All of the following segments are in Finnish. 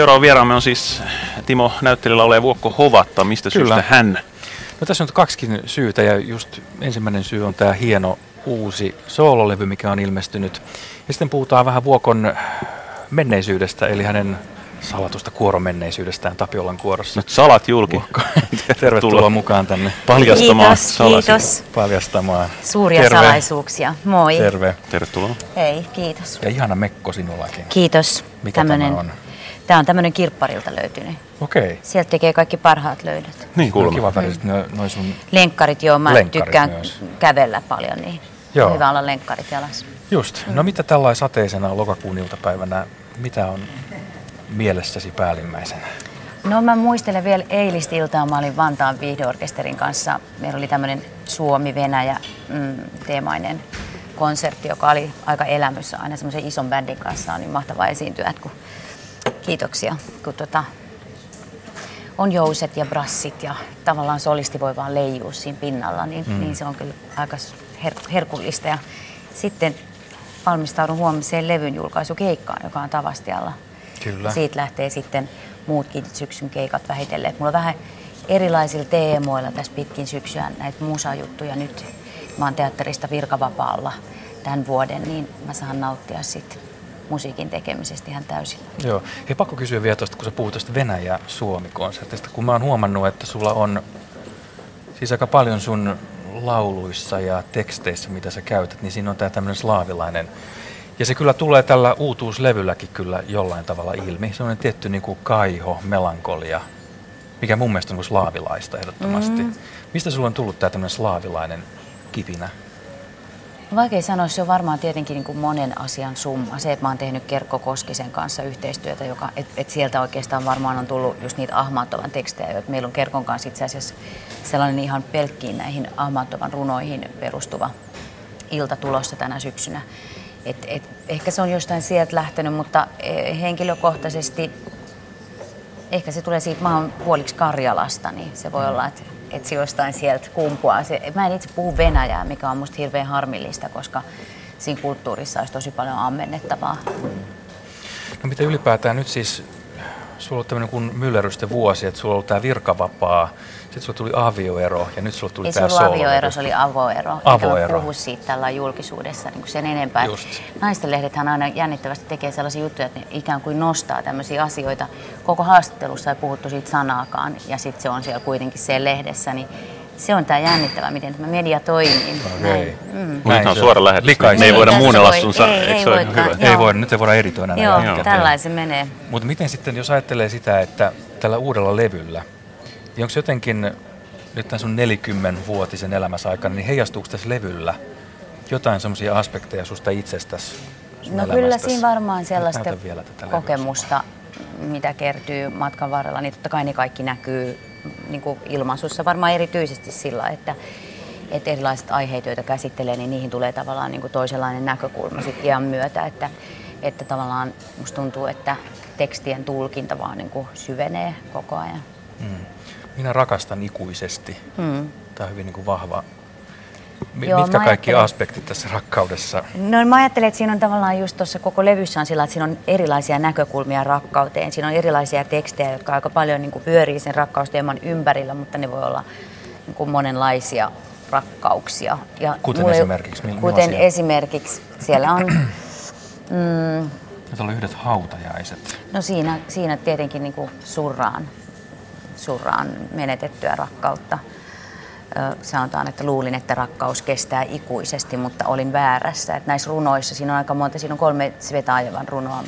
seuraava vieraamme on siis Timo näyttelijällä oleva Vuokko Hovatta. Mistä Kyllä. syystä hän? No tässä on kaksikin syytä ja just ensimmäinen syy on tämä hieno uusi soololevy, mikä on ilmestynyt. Ja sitten puhutaan vähän Vuokon menneisyydestä, eli hänen salatusta kuoromenneisyydestä Tapiolan kuorossa. Nyt salat julki. Tervetuloa mukaan tänne paljastamaan Kiitos, salasia. kiitos. paljastamaan. Suuria Terve. salaisuuksia. Moi. Terve. Tervetuloa. Hei, kiitos. Ja ihana mekko sinullakin. Kiitos. Mikä tämä on? Tämä on tämmöinen kirpparilta löytynyt. Okei. Sieltä tekee kaikki parhaat löydöt. Niin kuulemma. kiva väriset no, noin sun... Lenkkarit, joo, mä Lenkkarit tykkään myös. kävellä paljon, niin Joo. on hyvä olla lenkkarit jalassa. Just. No mitä tällainen sateisena lokakuun iltapäivänä, mitä on mielessäsi päällimmäisenä? No mä muistelen vielä eilistä iltaa, mä olin Vantaan viihdeorkesterin kanssa. Meillä oli tämmöinen Suomi-Venäjä mm, teemainen konsertti, joka oli aika elämyssä aina semmoisen ison bändin kanssa. On niin mahtavaa esiintyä, että kun, kiitoksia. Kun tota, on jouset ja brassit ja tavallaan solisti voi vaan leijua siinä pinnalla, niin, mm. niin se on kyllä aika her- herkullista. Ja sitten valmistaudun huomiseen levyn julkaisukeikkaan, joka on Tavastialla. Kyllä. Siitä lähtee sitten muutkin syksyn keikat vähitellen. Mulla on vähän erilaisilla teemoilla tässä pitkin syksyä näitä musajuttuja nyt. Mä oon teatterista virkavapaalla tämän vuoden, niin mä saan nauttia sitten musiikin tekemisestä ihan täysin. Joo. Hei, pakko kysyä vielä tuosta, kun sä puhut tuosta Venäjä-Suomi-konsertista, kun mä oon huomannut, että sulla on siis aika paljon sun lauluissa ja teksteissä, mitä sä käytät, niin siinä on tää tämmöinen slaavilainen. Ja se kyllä tulee tällä uutuuslevylläkin kyllä jollain tavalla ilmi. Se on tietty niin kuin kaiho, melankolia, mikä mun mielestä on niin kuin slaavilaista ehdottomasti. Mm. Mistä sulla on tullut tämä tämmöinen slaavilainen kipinä? Vaikea sanoa, se on varmaan tietenkin niin kuin monen asian summa. Se, että mä oon tehnyt Kerkko Koskisen kanssa yhteistyötä, joka, et, sieltä oikeastaan varmaan on tullut just niitä Ahmantovan tekstejä, joita meillä on Kerkon kanssa itse asiassa sellainen ihan pelkkiin näihin Ahmantovan runoihin perustuva ilta tulossa tänä syksynä. Et, et, ehkä se on jostain sieltä lähtenyt, mutta eh, henkilökohtaisesti ehkä se tulee siitä, mä oon puoliksi Karjalasta, niin se voi olla, että, että se jostain sieltä kumpuaa. Se, mä en itse puhu venäjää, mikä on musta hirveän harmillista, koska siinä kulttuurissa olisi tosi paljon ammennettavaa. No mitä ylipäätään nyt siis, sulla on ollut tämmöinen kuin myllerrysten vuosi, että sulla on ollut tämä virkavapaa, sitten sulla tuli avioero ja nyt sulla tuli Ei se tämä ollut soololevy. avioero, se oli avoero. Avoero. Puhu siitä tällä julkisuudessa niin kuin sen enempää. Just. Naisten lehdethän aina jännittävästi tekee sellaisia juttuja, että ne ikään kuin nostaa tämmöisiä asioita. Koko haastattelussa ei puhuttu siitä sanaakaan ja sitten se on siellä kuitenkin siellä lehdessä. Niin se on tämä jännittävä, miten tämä media toimii. Okei. Näin. Mm. Näin on suora lähetys. Me ei voida muunnella sun ei- ei hyvä? Joo. Ei voi, nyt ei voida editoida enää Joo, jälkikäteen. tällainen se menee. Mutta miten sitten, jos ajattelee sitä, että tällä uudella levyllä, niin onko jotenkin nyt tämän sun 40-vuotisen elämässä aikana, niin heijastuuko tässä levyllä jotain semmoisia aspekteja susta itsestäsi? sun No kyllä siinä varmaan sellaista kokemusta, mitä kertyy matkan varrella, niin totta kai ne kaikki näkyy niin kuin ilmaisussa varmaan erityisesti sillä, että, että erilaiset aiheet, joita käsittelee, niin niihin tulee tavallaan niin kuin toisenlainen näkökulma sit iän myötä, että, että tavallaan musta tuntuu, että tekstien tulkinta vaan niin kuin syvenee koko ajan. Mm. Minä rakastan ikuisesti. Mm. Tämä on hyvin niin kuin vahva. M- Joo, mitkä kaikki aspektit tässä rakkaudessa? No mä ajattelen, että siinä on tavallaan just tuossa koko levyssä on sillä, että siinä on erilaisia näkökulmia rakkauteen. Siinä on erilaisia tekstejä, jotka aika paljon niin kuin pyörii sen rakkausteeman ympärillä, mutta ne voi olla niin kuin monenlaisia rakkauksia. Ja Kuten mulle- esimerkiksi, mi- Kuten millaisia? esimerkiksi siellä on, mm, Nyt on yhdet hautajaiset. no siinä, siinä tietenkin niin kuin surraan, surraan menetettyä rakkautta. Sanotaan, että luulin, että rakkaus kestää ikuisesti, mutta olin väärässä. Että näissä runoissa, siinä on aika monta, siinä on kolme Svetaajevan runoa.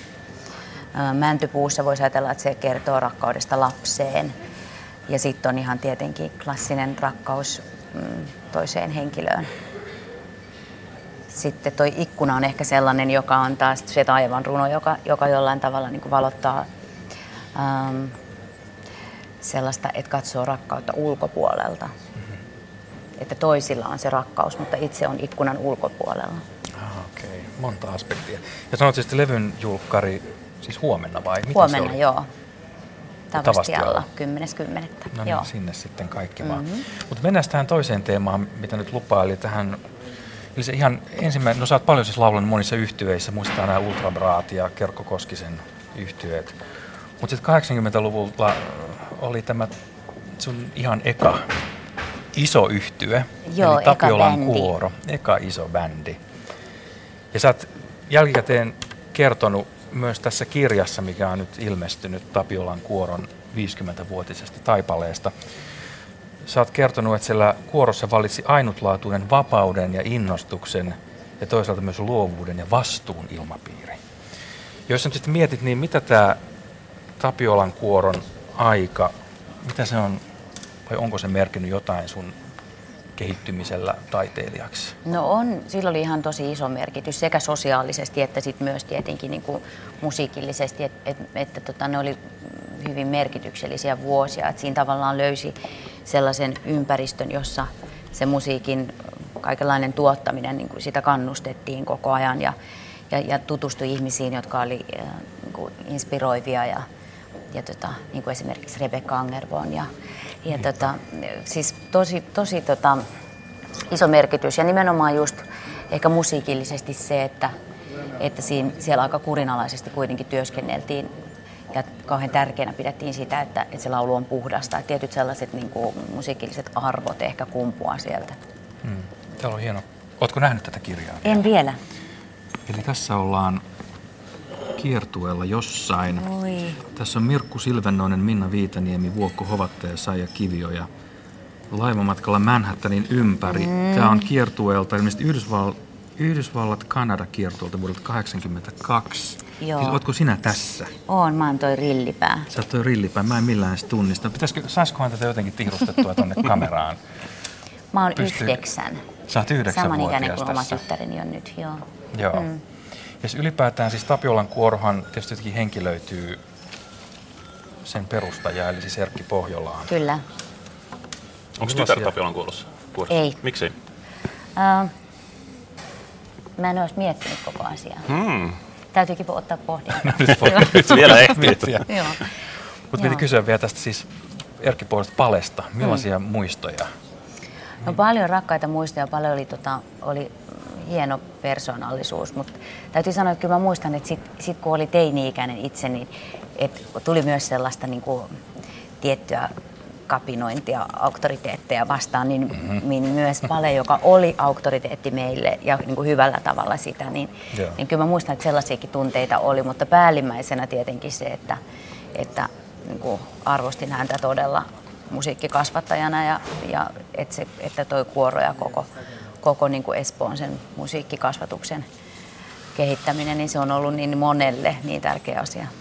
Mäntypuussa voisi ajatella, että se kertoo rakkaudesta lapseen. Ja sitten on ihan tietenkin klassinen rakkaus mm, toiseen henkilöön. Sitten toi ikkuna on ehkä sellainen, joka on taas se runo, joka, joka jollain tavalla niin kuin valottaa ähm, sellaista, että katsoo rakkautta ulkopuolelta. Mm-hmm. Että toisilla on se rakkaus, mutta itse on ikkunan ulkopuolella. Ah, Okei, okay. monta aspektia. Ja sanot siis, että levyn julkkari siis huomenna vai? Miten Huomenna, joo. Tavastialla. Tavastialla, 10.10. No joo. niin, sinne sitten kaikki vaan. Mhm. Mutta mennään tähän toiseen teemaan, mitä nyt lupaa, eli tähän Eli se ihan ensimmäinen, no sä oot paljon siis laulanut monissa yhtyeissä, muistetaan nämä Ultrabraat ja Kerkko Koskisen yhtyeet. Mutta sitten 80-luvulla oli tämä sun ihan eka iso yhtye, Joo, eli Tapiolan eka kuoro, eka iso bändi. Ja sä oot jälkikäteen kertonut myös tässä kirjassa, mikä on nyt ilmestynyt Tapiolan kuoron 50-vuotisesta taipaleesta. Sä oot kertonut, että siellä kuorossa valitsi ainutlaatuinen vapauden ja innostuksen ja toisaalta myös luovuuden ja vastuun ilmapiiri. Jos sä nyt sitten mietit, niin mitä tämä Tapiolan kuoron aika, mitä se on, vai onko se merkinnyt jotain sun kehittymisellä taiteilijaksi? No on, sillä oli ihan tosi iso merkitys sekä sosiaalisesti että sit myös tietenkin niin kuin musiikillisesti, että et, että tota, ne oli hyvin merkityksellisiä vuosia. Et siinä tavallaan löysi sellaisen ympäristön, jossa se musiikin kaikenlainen tuottaminen, niin kuin sitä kannustettiin koko ajan ja, ja, ja tutustui ihmisiin, jotka oli äh, niin kuin inspiroivia ja, ja tota, niin kuin esimerkiksi Rebecca Angervon. Ja, ja tota, siis tosi, tosi tota, iso merkitys ja nimenomaan just ehkä musiikillisesti se, että, että siinä, siellä aika kurinalaisesti kuitenkin työskenneltiin ja kauhean tärkeänä pidettiin sitä, että, että se laulu on puhdasta. Että tietyt sellaiset niin kuin, musiikilliset arvot ehkä kumpuaa sieltä. Hmm. Täällä on hieno. Ootko nähnyt tätä kirjaa? En vielä. Eli tässä ollaan kiertueella jossain. Oi. Tässä on Mirkku Silvennoinen, Minna Viitaniemi, Vuokko Hovattaja, Saija Kivioja laivamatkalla Manhattanin ympäri. Mm. Tämä on kiertueelta, ilmeisesti Yhdysval- Yhdysvallat Kanada kiertueelta vuodelta 1982. Joo. Siis, ootko sinä tässä? Oon, mä oon toi rillipää. Sä oot toi rillipää, mä en millään edes tunnista. Pitäisikö, saisikohan tätä jotenkin tihrustettua tonne kameraan? Mä oon Pystyy- yhdeksän. Sä oot Samanikäinen yhdeksänvuotias kuin oma tyttäreni on nyt, joo. Joo. Mm. Ja ylipäätään siis Tapiolan kuorohan tietysti jotenkin henkilöityy sen perustaja, eli siis Erkki Pohjolaan. Kyllä. Onko tytär Tapiolan kuulossa? kuorossa? Ei. Miksi? Uh, mä en olisi miettinyt koko asiaa. Hmm. Täytyykin ottaa pohdintaa. Nyt voi- nyt Vielä ehtii. Mutta piti kysyä vielä tästä siis Erkki Pohjoista palesta. Millaisia mm. muistoja? No paljon rakkaita muistoja, paljon oli, tota, oli hieno persoonallisuus, mutta täytyy sanoa, että kyllä mä muistan, että sit, sit kun oli teini-ikäinen itse, niin et tuli myös sellaista niin kuin, tiettyä kapinointia auktoriteetteja vastaan, niin, mm-hmm. niin myös Pale, joka oli auktoriteetti meille ja niin kuin hyvällä tavalla sitä, niin, Joo. niin kyllä mä muistan, että sellaisiakin tunteita oli, mutta päällimmäisenä tietenkin se, että, että niin kuin arvostin häntä todella musiikkikasvattajana ja, ja että, se, että toi kuoro ja koko, koko niin kuin Espoon sen musiikkikasvatuksen kehittäminen, niin se on ollut niin monelle niin tärkeä asia.